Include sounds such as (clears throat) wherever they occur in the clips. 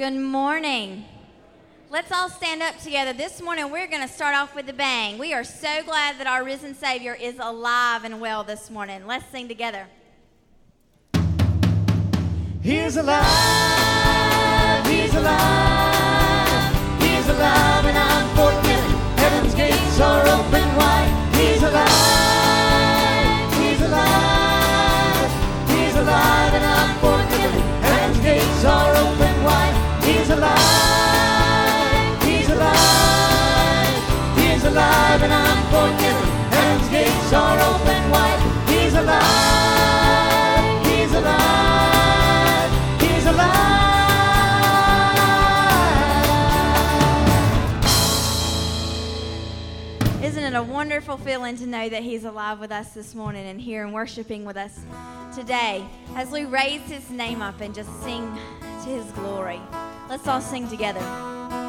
Good morning. Let's all stand up together. This morning we're going to start off with a bang. We are so glad that our risen Savior is alive and well this morning. Let's sing together. He's alive, he's alive, he's alive, and I'm forgiven. Heaven's gates are open wide. Alive, he's alive, he's alive, and I'm forgiven. Heaven's gates are open wide. He's alive, he's alive, he's alive. Isn't it a wonderful feeling to know that He's alive with us this morning and here and worshiping with us today as we raise His name up and just sing to His glory? Let's all sing together.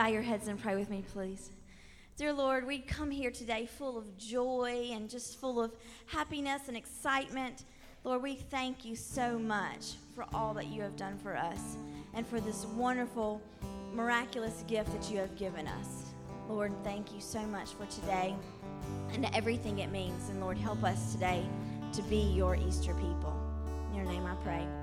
Bow your heads and pray with me, please? Dear Lord, we come here today full of joy and just full of happiness and excitement. Lord, we thank you so much for all that you have done for us and for this wonderful, miraculous gift that you have given us. Lord, thank you so much for today and everything it means. And Lord, help us today to be your Easter people. In your name I pray.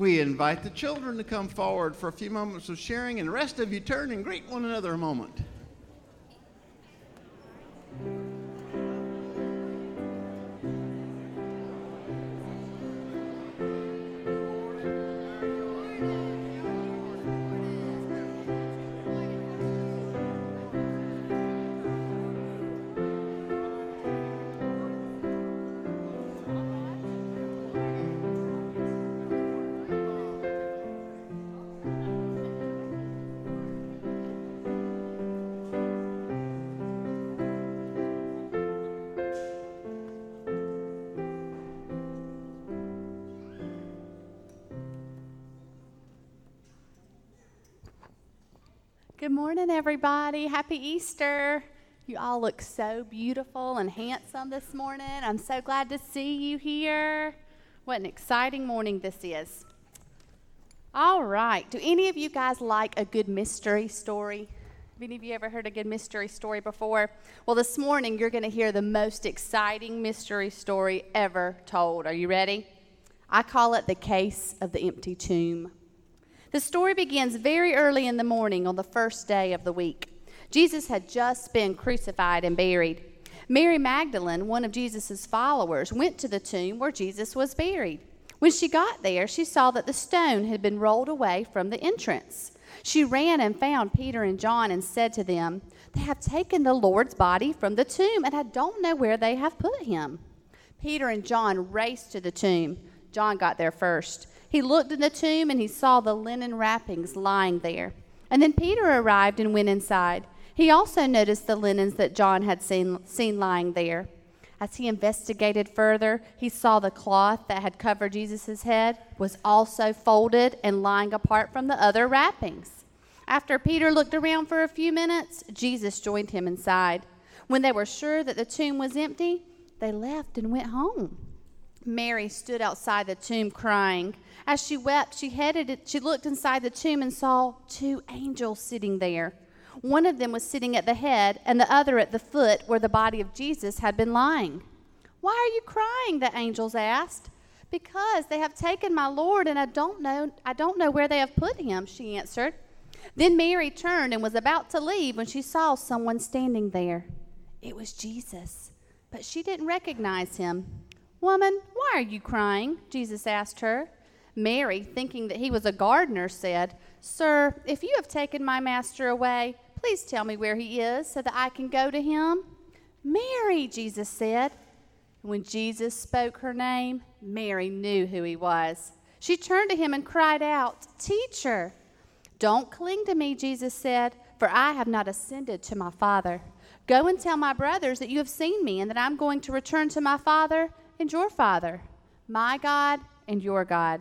We invite the children to come forward for a few moments of sharing, and the rest of you turn and greet one another a moment. Good morning, everybody. Happy Easter. You all look so beautiful and handsome this morning. I'm so glad to see you here. What an exciting morning this is. All right. Do any of you guys like a good mystery story? Have any of you ever heard a good mystery story before? Well, this morning you're going to hear the most exciting mystery story ever told. Are you ready? I call it The Case of the Empty Tomb. The story begins very early in the morning on the first day of the week. Jesus had just been crucified and buried. Mary Magdalene, one of Jesus' followers, went to the tomb where Jesus was buried. When she got there, she saw that the stone had been rolled away from the entrance. She ran and found Peter and John and said to them, They have taken the Lord's body from the tomb, and I don't know where they have put him. Peter and John raced to the tomb. John got there first. He looked in the tomb and he saw the linen wrappings lying there. And then Peter arrived and went inside. He also noticed the linens that John had seen, seen lying there. As he investigated further, he saw the cloth that had covered Jesus' head was also folded and lying apart from the other wrappings. After Peter looked around for a few minutes, Jesus joined him inside. When they were sure that the tomb was empty, they left and went home. Mary stood outside the tomb crying. As she wept, she headed it, she looked inside the tomb and saw two angels sitting there. One of them was sitting at the head and the other at the foot where the body of Jesus had been lying. "Why are you crying?" the angels asked. "Because they have taken my Lord and I don't know I don't know where they have put him," she answered. Then Mary turned and was about to leave when she saw someone standing there. It was Jesus, but she didn't recognize him. Woman, why are you crying? Jesus asked her. Mary, thinking that he was a gardener, said, Sir, if you have taken my master away, please tell me where he is so that I can go to him. Mary, Jesus said. When Jesus spoke her name, Mary knew who he was. She turned to him and cried out, Teacher! Don't cling to me, Jesus said, for I have not ascended to my Father. Go and tell my brothers that you have seen me and that I'm going to return to my Father and your Father, my God and your God.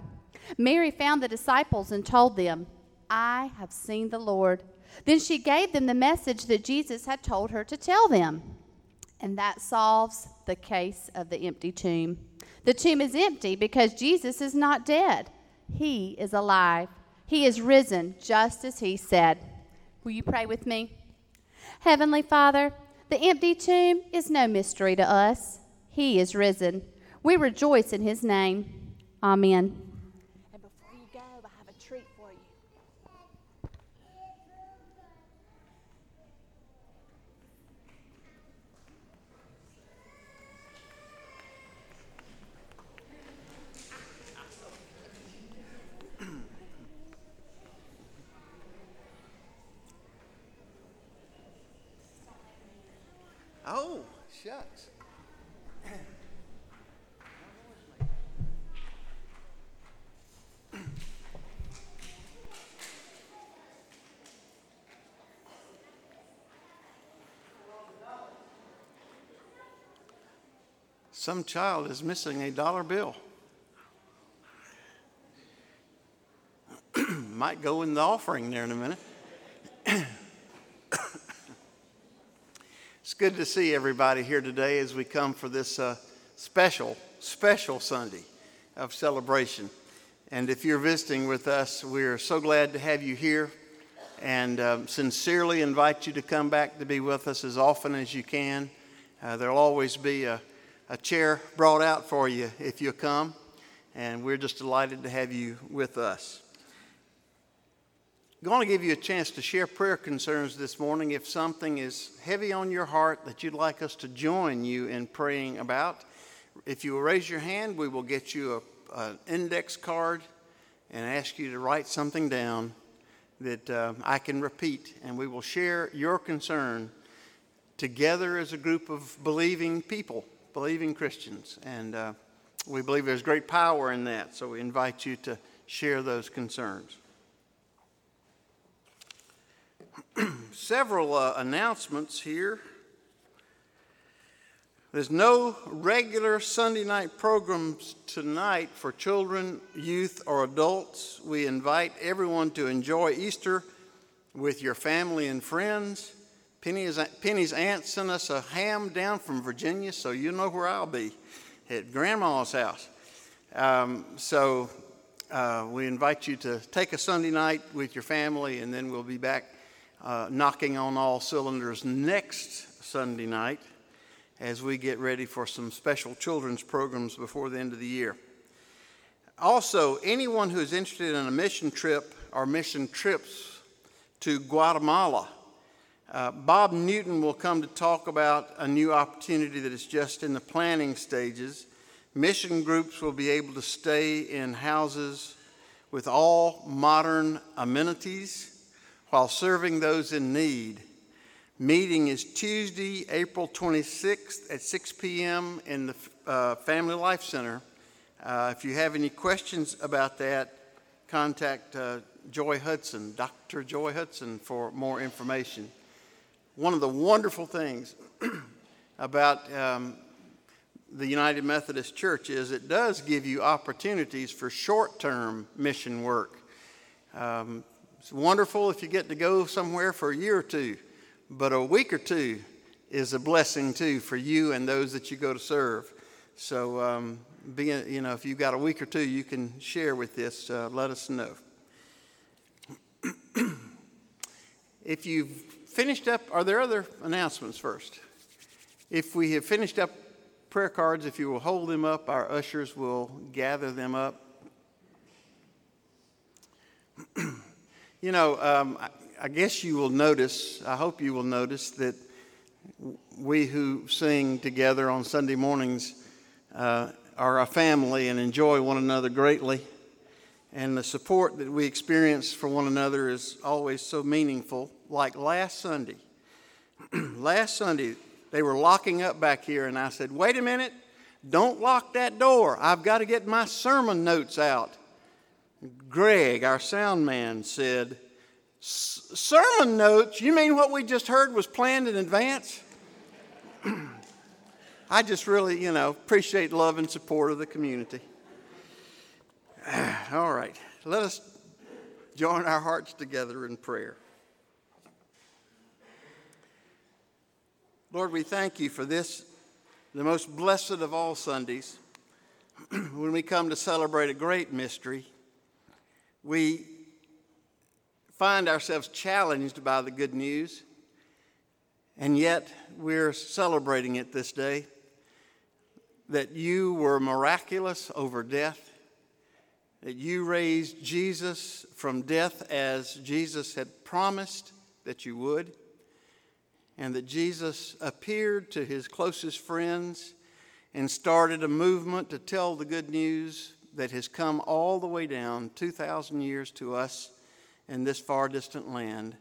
Mary found the disciples and told them, I have seen the Lord. Then she gave them the message that Jesus had told her to tell them. And that solves the case of the empty tomb. The tomb is empty because Jesus is not dead, He is alive. He is risen just as He said. Will you pray with me? Heavenly Father, the empty tomb is no mystery to us. He is risen. We rejoice in His name. Amen. And before you go, I have a treat for you. Oh, shucks. Some child is missing a dollar bill. (clears throat) Might go in the offering there in a minute. (clears throat) It's good to see everybody here today as we come for this uh, special, special Sunday of celebration. And if you're visiting with us, we're so glad to have you here and um, sincerely invite you to come back to be with us as often as you can. Uh, there'll always be a, a chair brought out for you if you come, and we're just delighted to have you with us. I'm going to give you a chance to share prayer concerns this morning if something is heavy on your heart that you'd like us to join you in praying about. If you will raise your hand, we will get you an index card and ask you to write something down that uh, I can repeat, and we will share your concern together as a group of believing people, believing Christians. And uh, we believe there's great power in that, so we invite you to share those concerns. (clears throat) Several uh, announcements here. There's no regular Sunday night programs tonight for children, youth, or adults. We invite everyone to enjoy Easter with your family and friends. Penny's, Penny's aunt sent us a ham down from Virginia, so you know where I'll be at Grandma's house. Um, so uh, we invite you to take a Sunday night with your family, and then we'll be back uh, knocking on all cylinders next Sunday night as we get ready for some special children's programs before the end of the year. Also, anyone who is interested in a mission trip or mission trips to Guatemala, uh, Bob Newton will come to talk about a new opportunity that is just in the planning stages. Mission groups will be able to stay in houses with all modern amenities while serving those in need. Meeting is Tuesday, April 26th at 6 p.m. in the uh, Family Life Center. Uh, if you have any questions about that, contact uh, Joy Hudson, Dr. Joy Hudson, for more information. One of the wonderful things (clears throat) about um, the United Methodist Church is it does give you opportunities for short term mission work. Um, it's wonderful if you get to go somewhere for a year or two, but a week or two is a blessing too for you and those that you go to serve. So, um, being, you know, if you've got a week or two you can share with this, uh, let us know. (clears throat) if you've finished up, are there other announcements first? If we have finished up prayer cards, if you will hold them up, our ushers will gather them up. (clears throat) you know, um, I, guess you will notice, I hope you will notice that we who sing together on Sunday mornings uh, are a family and enjoy one another greatly. And the support that we experience for one another is always so meaningful. Like last Sunday, (clears throat) last Sunday, they were locking up back here, and I said, Wait a minute, don't lock that door. I've got to get my sermon notes out. Greg, our sound man, said, Sermon notes? You mean what we just heard was planned in advance? (clears throat) I just really, you know, appreciate love and support of the community. (sighs) All right, let us join our hearts together in prayer. Lord, we thank you for this, the most blessed of all Sundays, (clears throat) when we come to celebrate a great mystery. We find ourselves challenged by the good news, and yet we're celebrating it this day that you were miraculous over death, that you raised Jesus from death as Jesus had promised that you would, and that Jesus appeared to his closest friends and started a movement to tell the good news that has come all the way down 2,000 years to us in this far distant land.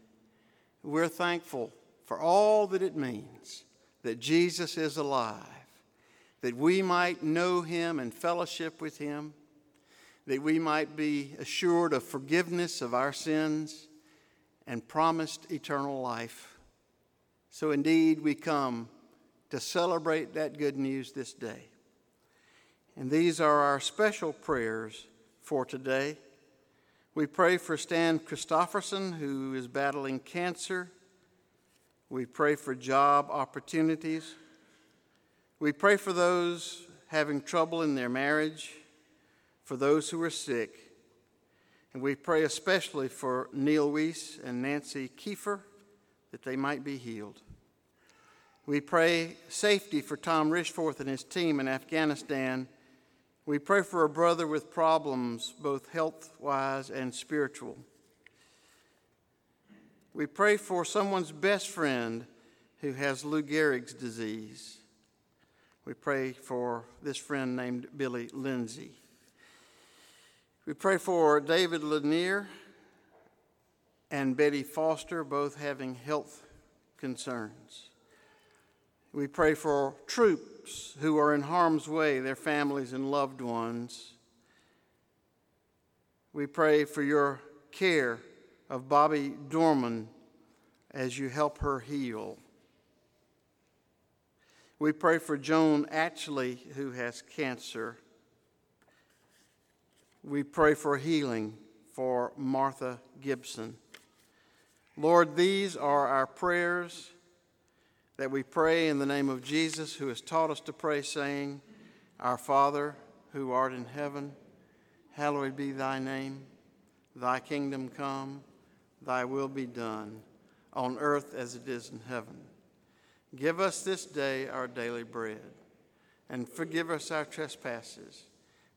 We're thankful for all that it means that Jesus is alive that we might know him and fellowship with him, that we might be assured of forgiveness of our sins and promised eternal life. So indeed, we come to celebrate that good news this day. And these are our special prayers for today. We pray for Stan Christofferson, who is battling cancer. We pray for job opportunities. We pray for those having trouble in their marriage, for those who are sick, and we pray especially for Neil Weiss and Nancy Kiefer that they might be healed. We pray safety for Tom Rishforth and his team in Afghanistan. We pray for a brother with problems, both health wise and spiritual. We pray for someone's best friend who has Lou Gehrig's disease. We pray for this friend named Billy Lindsay. We pray for David Lanier and Betty Foster, both having health concerns. We pray for troops who are in harm's way, their families and loved ones. We pray for your care of Bobby Dorman as you help her heal. We pray for Joan Atchley, who has cancer. We pray for healing for Martha Gibson. Lord, these are our prayers that we pray in the name of Jesus, who has taught us to pray, saying, Our Father, who art in heaven, hallowed be thy name. Thy kingdom come, thy will be done, on earth as it is in heaven. Give us this day our daily bread, and forgive us our trespasses,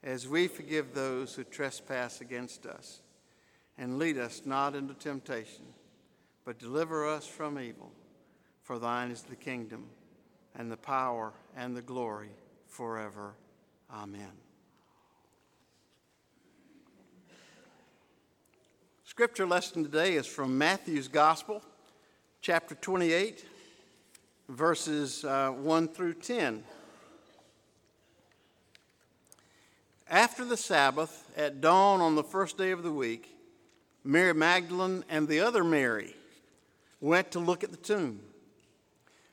as we forgive those who trespass against us. And lead us not into temptation, but deliver us from evil. For thine is the kingdom, and the power, and the glory forever. Amen. Scripture lesson today is from Matthew's Gospel, chapter 28 verses uh, 1 through 10. After the Sabbath, at dawn on the first day of the week, Mary Magdalene and the other Mary went to look at the tomb.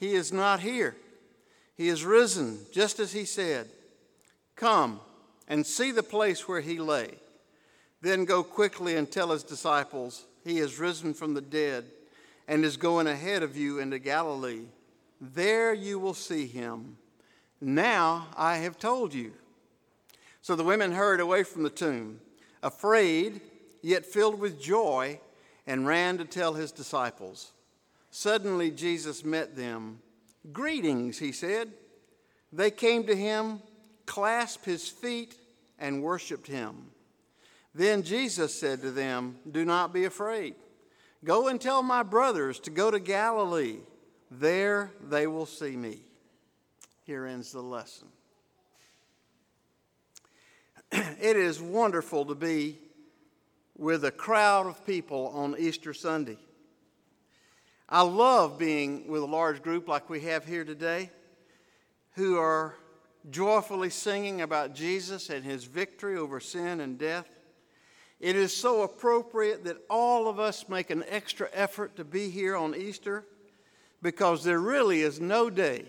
He is not here. He is risen, just as he said. Come and see the place where he lay. Then go quickly and tell his disciples, He is risen from the dead and is going ahead of you into Galilee. There you will see him. Now I have told you. So the women hurried away from the tomb, afraid, yet filled with joy, and ran to tell his disciples. Suddenly Jesus met them. Greetings, he said. They came to him, clasped his feet, and worshiped him. Then Jesus said to them, Do not be afraid. Go and tell my brothers to go to Galilee. There they will see me. Here ends the lesson. (clears throat) it is wonderful to be with a crowd of people on Easter Sunday. I love being with a large group like we have here today who are joyfully singing about Jesus and his victory over sin and death. It is so appropriate that all of us make an extra effort to be here on Easter because there really is no day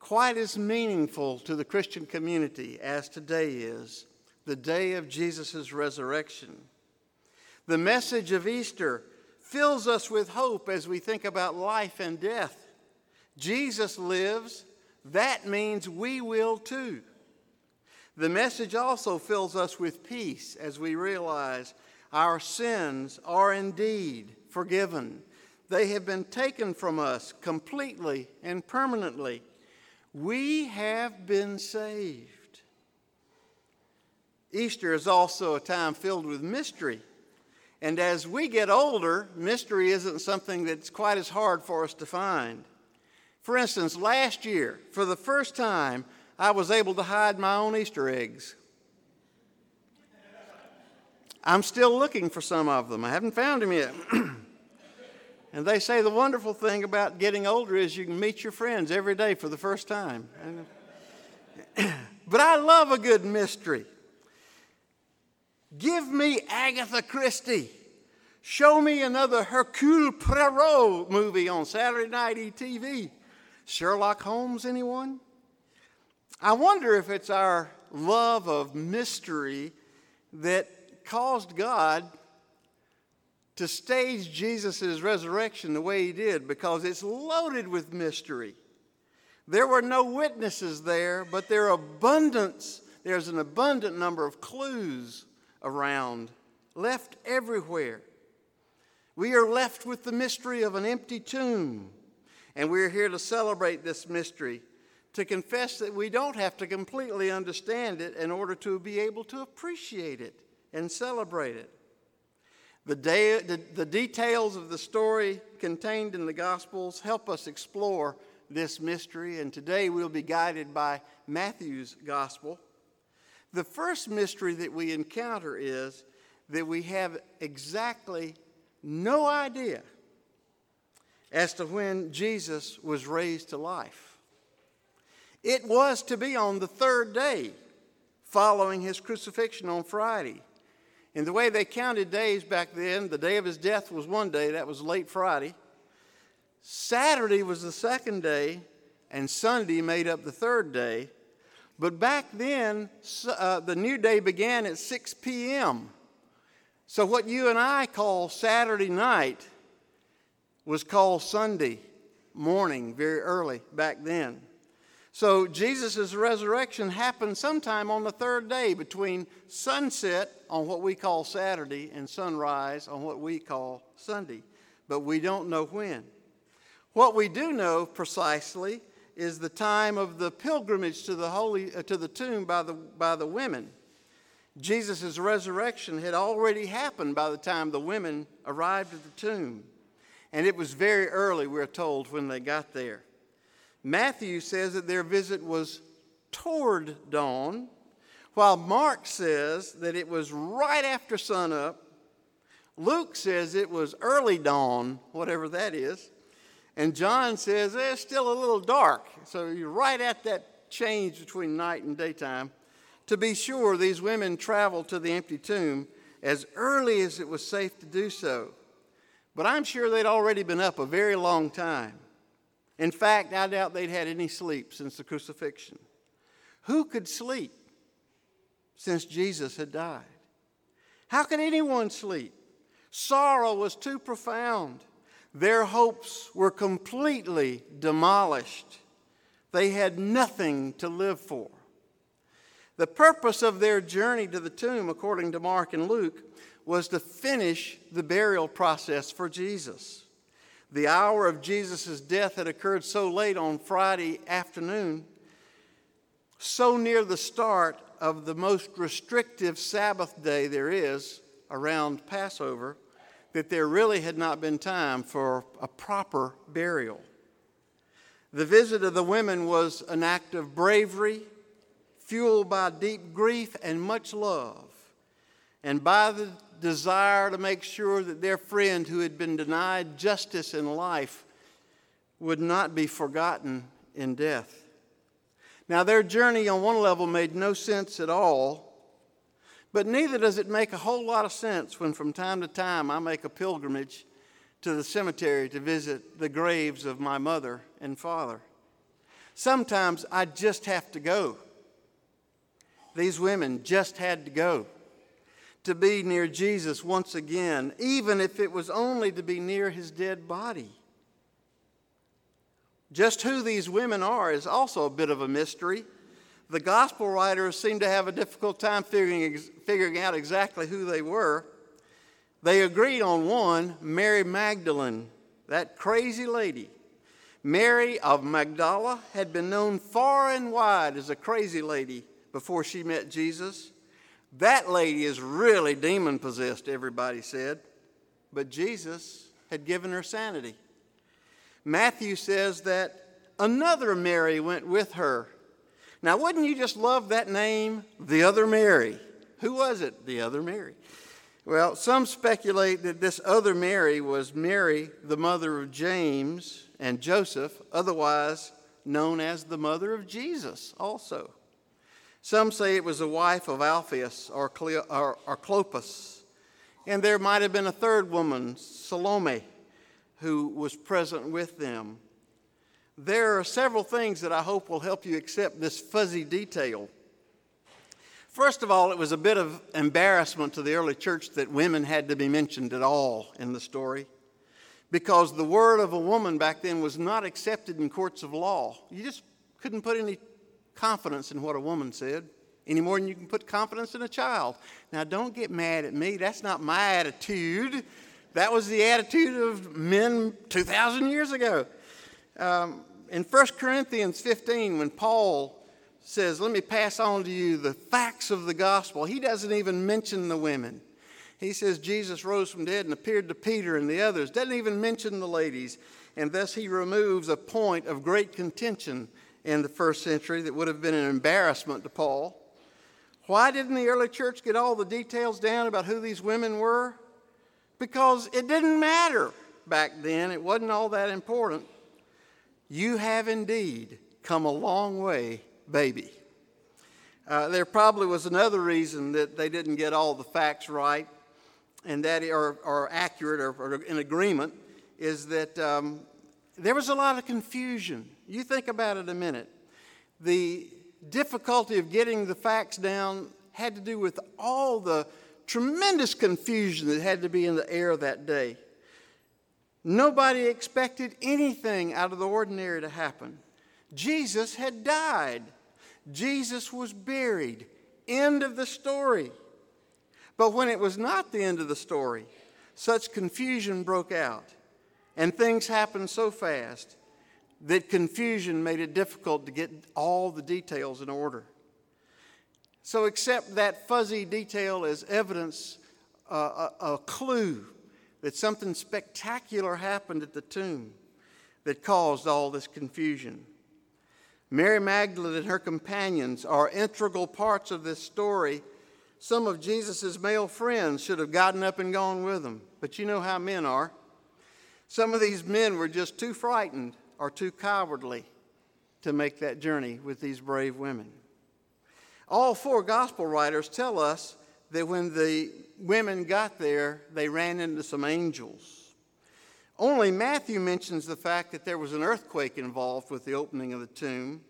quite as meaningful to the Christian community as today is the day of Jesus' resurrection. The message of Easter fills us with hope as we think about life and death. Jesus lives, that means we will too. The message also fills us with peace as we realize our sins are indeed forgiven. They have been taken from us completely and permanently. We have been saved. Easter is also a time filled with mystery. And as we get older, mystery isn't something that's quite as hard for us to find. For instance, last year, for the first time, I was able to hide my own Easter eggs. I'm still looking for some of them. I haven't found them yet. (clears throat) and they say the wonderful thing about getting older is you can meet your friends every day for the first time. (clears throat) but I love a good mystery. Give me Agatha Christie. Show me another Hercule Poirot movie on Saturday night ETV. Sherlock Holmes, anyone? I wonder if it's our love of mystery that caused God to stage Jesus' resurrection the way he did because it's loaded with mystery. There were no witnesses there, but there are abundance, there's an abundant number of clues around, left everywhere. We are left with the mystery of an empty tomb, and we're here to celebrate this mystery to confess that we don't have to completely understand it in order to be able to appreciate it and celebrate it. The, day, the, the, details of the story contained in the Gospels help us explore this mystery, and today we'll be guided by Matthew's Gospel. The first mystery that we encounter is that we have exactly no idea as to when Jesus was raised to life. It was to be on the third day following his crucifixion on Friday. And the way they counted days back then, the day of his death was one day, that was late Friday. Saturday was the second day, and Sunday made up the third day. But back then, uh, the new day began at 6 p.m. So, what you and I call Saturday night was called Sunday morning very early back then. So Jesus' resurrection happened sometime on the third day between sunset on what we call Saturday and sunrise on what we call Sunday. But we don't know when. What we do know precisely is the time of the pilgrimage to the holy uh, to the tomb by the by the women. Jesus' resurrection had already happened by the time the women arrived at the tomb. And it was very early, we're told, when they got there. Matthew says that their visit was toward dawn, while Mark says that it was right after sunup, Luke says it was early dawn, whatever that is. And John says eh, it's still a little dark. So you're right at that change between night and daytime. To be sure, these women traveled to the empty tomb as early as it was safe to do so. But I'm sure they'd already been up a very long time. In fact, I doubt they'd had any sleep since the crucifixion. Who could sleep since Jesus had died? How could anyone sleep? Sorrow was too profound. Their hopes were completely demolished. They had nothing to live for. The purpose of their journey to the tomb, according to Mark and Luke, was to finish the burial process for Jesus. The hour of Jesus' death had occurred so late on Friday afternoon, so near the start of the most restrictive Sabbath day there is around Passover, that there really had not been time for a proper burial. The visit of the women was an act of bravery, fueled by deep grief and much love, and by the desire to make sure that their friend who had been denied justice in life would not be forgotten in death. Now, their journey on one level made no sense at all but neither does it make a whole lot of sense when from time to time I make a pilgrimage to the cemetery to visit the graves of my mother and father. Sometimes I just have to go. These women just had to go to be near Jesus once again, even if it was only to be near his dead body. Just who these women are is also a bit of a mystery the gospel writers seem to have a difficult time figuring, figuring out exactly who they were. They agreed on one Mary Magdalene, that crazy lady. Mary of Magdala had been known far and wide as a crazy lady before she met Jesus. That lady is really demon possessed, everybody said. But Jesus had given her sanity. Matthew says that another Mary went with her now, wouldn't you just love that name, the other Mary? Who was it? The other Mary. Well, some speculate that this other Mary was Mary, the mother of James and Joseph, otherwise known as the mother of Jesus, also. Some say it was the wife of Alphaeus or, Cleo, or, or Clopas. And there might have been a third woman, Salome, who was present with them there are several things that I hope will help you accept this fuzzy detail. First of all, it was a bit of embarrassment to the early church that women had to be mentioned at all in the story because the word of a woman back then was not accepted in courts of law. You just couldn't put any confidence in what a woman said any more than you can put confidence in a child. Now, don't get mad at me. That's not my attitude. That was the attitude of men 2,000 years ago. Um, in 1 Corinthians 15, when Paul says, Let me pass on to you the facts of the gospel, he doesn't even mention the women. He says Jesus rose from dead and appeared to Peter and the others, doesn't even mention the ladies. And thus he removes a point of great contention in the first century that would have been an embarrassment to Paul. Why didn't the early church get all the details down about who these women were? Because it didn't matter back then, it wasn't all that important. You have indeed come a long way, baby. Uh, there probably was another reason that they didn't get all the facts right and that are, are accurate or, or, in agreement is that um, there was a lot of confusion. You think about it a minute. The difficulty of getting the facts down had to do with all the tremendous confusion that had to be in the air that day. Nobody expected anything out of the ordinary to happen. Jesus had died. Jesus was buried. End of the story. But when it was not the end of the story, such confusion broke out. And things happened so fast that confusion made it difficult to get all the details in order. So, accept that fuzzy detail as evidence, uh, a, a clue that something spectacular happened at the tomb that caused all this confusion. Mary Magdalene and her companions are integral parts of this story Some of Jesus' male friends should have gotten up and gone with them, but you know how men are. Some of these men were just too frightened or too cowardly to make that journey with these brave women. All four gospel writers tell us that when the women got there, they ran into some angels. Only Matthew mentions the fact that there was an earthquake involved with the opening of the tomb,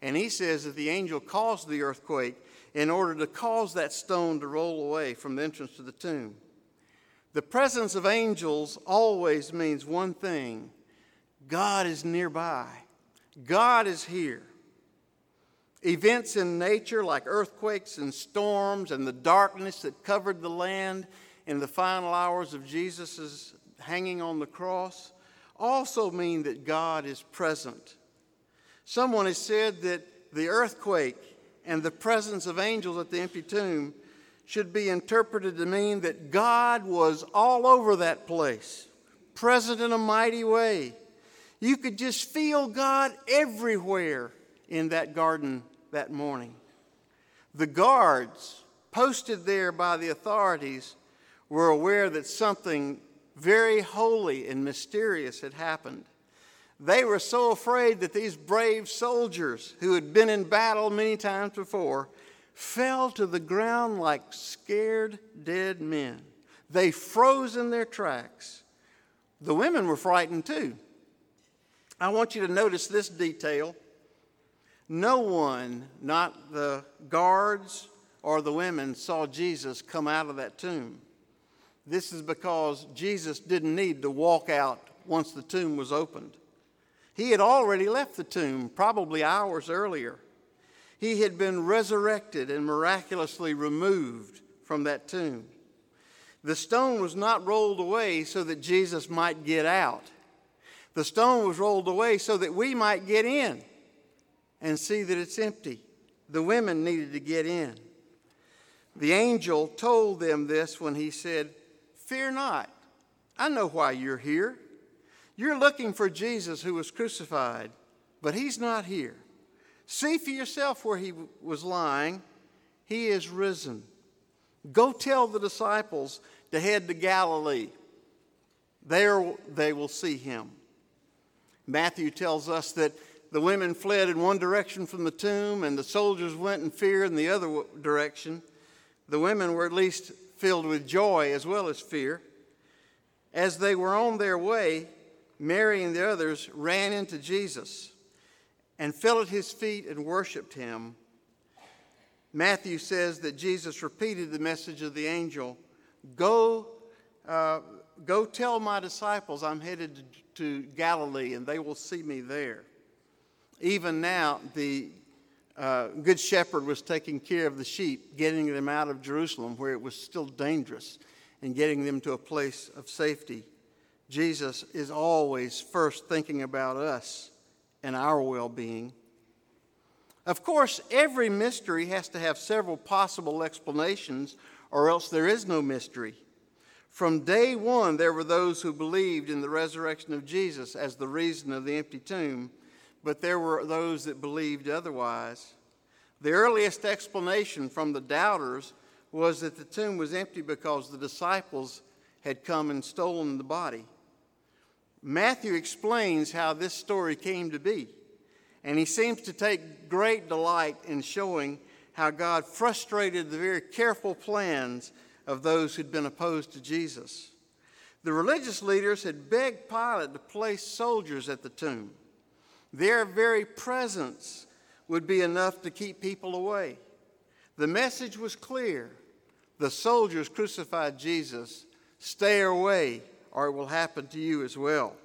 and he says that the angel caused the earthquake in order to cause that stone to roll away from the entrance to the tomb. The presence of angels always means one thing God is nearby, God is here. Events in nature like earthquakes and storms and the darkness that covered the land in the final hours of Jesus' hanging on the cross also mean that God is present. Someone has said that the earthquake and the presence of angels at the empty tomb should be interpreted to mean that God was all over that place, present in a mighty way. You could just feel God everywhere in that garden that morning. The guards posted there by the authorities were aware that something very holy and mysterious had happened. They were so afraid that these brave soldiers, who had been in battle many times before, fell to the ground like scared dead men. They froze in their tracks. The women were frightened too. I want you to notice this detail. No one, not the guards or the women, saw Jesus come out of that tomb. This is because Jesus didn't need to walk out once the tomb was opened. He had already left the tomb, probably hours earlier. He had been resurrected and miraculously removed from that tomb. The stone was not rolled away so that Jesus might get out. The stone was rolled away so that we might get in and see that it's empty. The women needed to get in. The angel told them this when he said, Fear not. I know why you're here. You're looking for Jesus who was crucified, but he's not here. See for yourself where he was lying. He is risen. Go tell the disciples to head to Galilee. There they will see him. Matthew tells us that the women fled in one direction from the tomb, and the soldiers went in fear in the other direction. The women were at least filled with joy as well as fear. As they were on their way, Mary and the others ran into Jesus and fell at his feet and worshiped him. Matthew says that Jesus repeated the message of the angel Go, uh, go tell my disciples I'm headed to, Galilee, and they will see me there even now, the uh, Good Shepherd was taking care of the sheep, getting them out of Jerusalem where it was still dangerous, and getting them to a place of safety. Jesus is always first thinking about us and our well being. Of course, every mystery has to have several possible explanations, or else there is no mystery. From day one, there were those who believed in the resurrection of Jesus as the reason of the empty tomb but there were those that believed otherwise. The earliest explanation from the doubters was that the tomb was empty because the disciples had come and stolen the body. Matthew explains how this story came to be, and he seems to take great delight in showing how God frustrated the very careful plans of those who'd been opposed to Jesus. The religious leaders had begged Pilate to place soldiers at the tomb. Their very presence would be enough to keep people away. The message was clear the soldiers crucified Jesus. Stay away, or it will happen to you as well.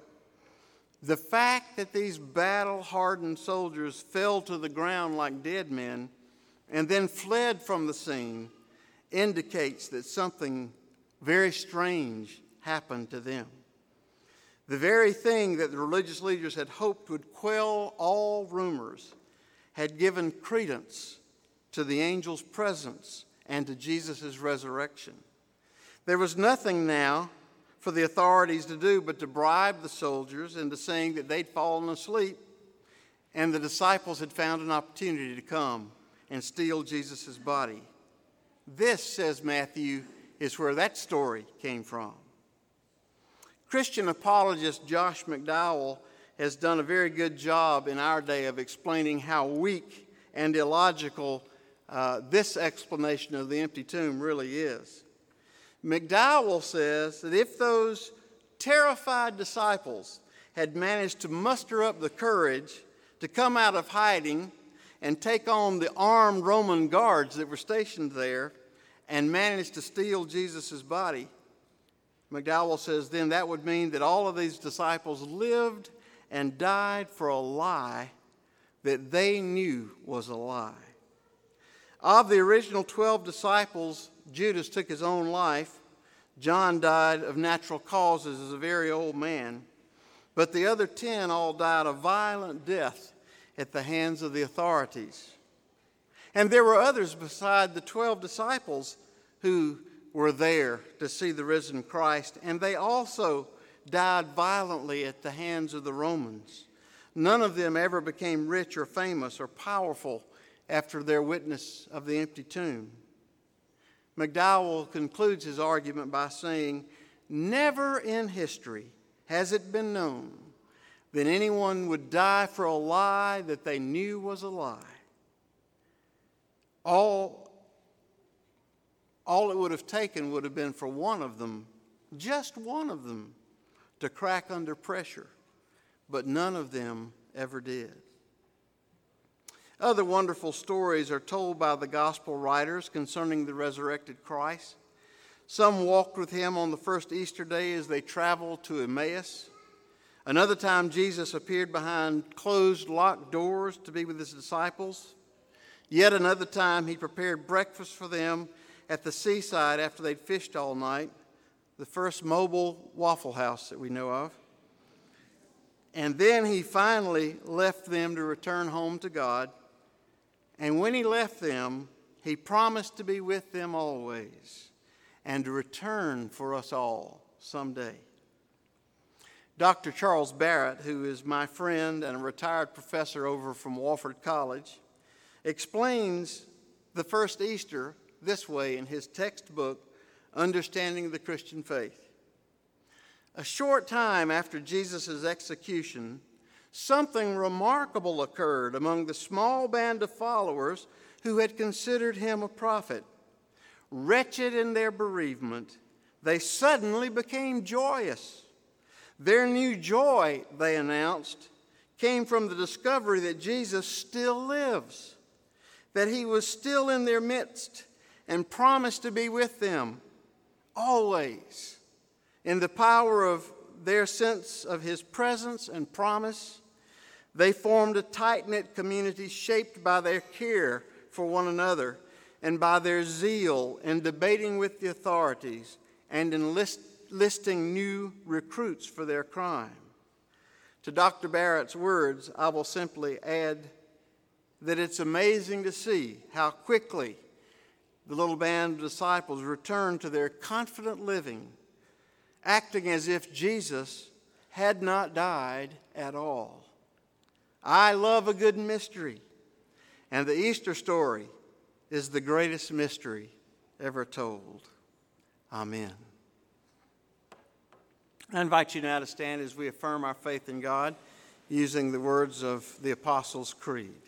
The fact that these battle hardened soldiers fell to the ground like dead men and then fled from the scene indicates that something very strange happened to them. The very thing that the religious leaders had hoped would quell all rumors had given credence to the angel's presence and to Jesus' resurrection. There was nothing now for the authorities to do but to bribe the soldiers into saying that they'd fallen asleep and the disciples had found an opportunity to come and steal Jesus' body. This, says Matthew, is where that story came from. Christian apologist Josh McDowell has done a very good job in our day of explaining how weak and illogical uh, this explanation of the empty tomb really is. McDowell says that if those terrified disciples had managed to muster up the courage to come out of hiding and take on the armed Roman guards that were stationed there and managed to steal Jesus' body, McDowell says then that would mean that all of these disciples lived and died for a lie that they knew was a lie. Of the original 12 disciples, Judas took his own life. John died of natural causes as a very old man. But the other 10 all died a violent death at the hands of the authorities. And there were others beside the 12 disciples who were there to see the risen Christ, and they also died violently at the hands of the Romans. None of them ever became rich or famous or powerful after their witness of the empty tomb. McDowell concludes his argument by saying, Never in history has it been known that anyone would die for a lie that they knew was a lie. All, all it would have taken would have been for one of them, just one of them, to crack under pressure, but none of them ever did. Other wonderful stories are told by the gospel writers concerning the resurrected Christ. Some walked with him on the first Easter day as they traveled to Emmaus. Another time, Jesus appeared behind closed, locked doors to be with his disciples. Yet another time, he prepared breakfast for them at the seaside after they'd fished all night, the first mobile waffle house that we know of. And then he finally left them to return home to God. And when he left them, he promised to be with them always and to return for us all someday. Dr. Charles Barrett, who is my friend and a retired professor over from Wofford College, explains the first Easter this way in his textbook, Understanding the Christian Faith. A short time after Jesus' execution, something remarkable occurred among the small band of followers who had considered him a prophet. Wretched in their bereavement, they suddenly became joyous. Their new joy, they announced, came from the discovery that Jesus still lives, that he was still in their midst and promised to be with them always. In the power of their sense of his presence and promise, they formed a tight knit community shaped by their care for one another and by their zeal in debating with the authorities and enlisting new recruits for their crime. To Dr. Barrett's words, I will simply add that it's amazing to see how quickly the little band of disciples returned to their confident living acting as if Jesus had not died at all. I love a good mystery, and the Easter story is the greatest mystery ever told. Amen. I invite you now to stand as we affirm our faith in God using the words of the Apostles' Creed.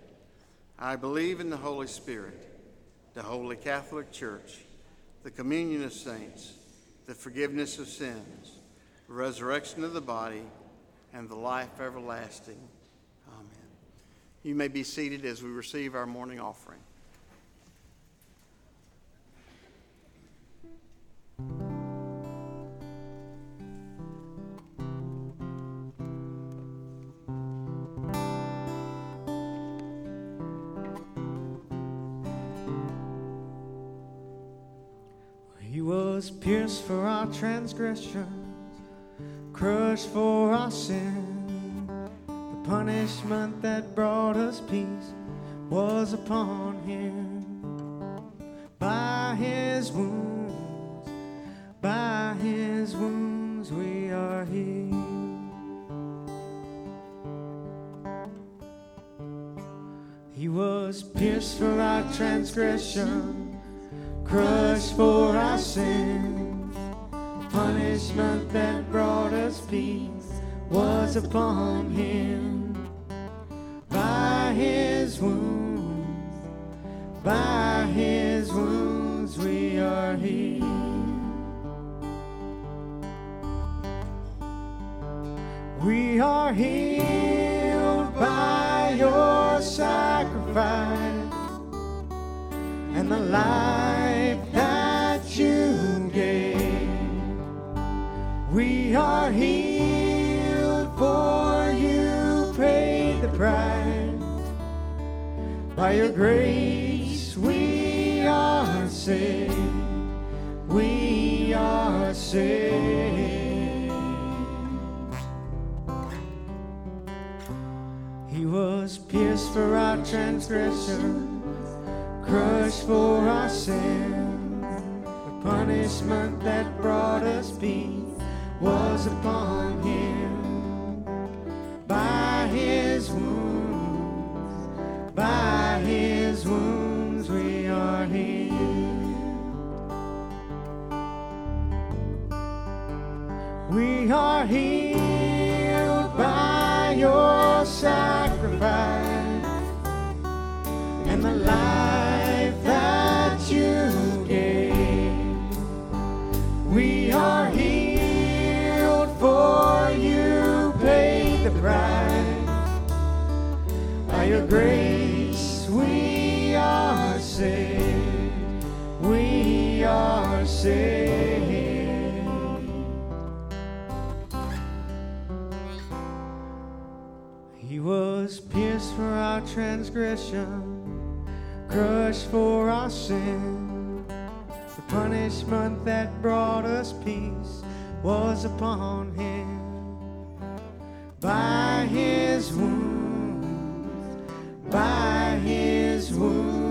I believe in the Holy Spirit, the Holy Catholic Church the communion of saints, the forgiveness of sins, the resurrection of the body, and the life everlasting. Amen. You may be seated as we receive our morning offering. Was pierced for our transgressions, crushed for our sin. The punishment that brought us peace was upon him. By his wounds, by his wounds we are healed. He was pierced for our transgression, crushed for our sin. Punishment that brought us peace was upon him. By his wounds, by his wounds we are healed. We are healed by your sacrifice and the life By your grace we are saved. We are saved. He was pierced for our transgression, crushed for our sin. The punishment that brought us peace was upon him. Are healed by your sacrifice and the life that you gave. We are healed for you paid the price. By your grace we are saved. We are saved. Transgression, crushed for our sin. The punishment that brought us peace was upon him. By his wounds, by his wounds.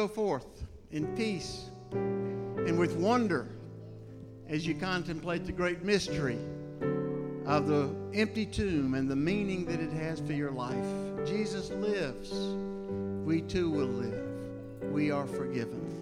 go forth in peace and with wonder as you contemplate the great mystery of the empty tomb and the meaning that it has for your life. Jesus lives. We too will live. We are forgiven.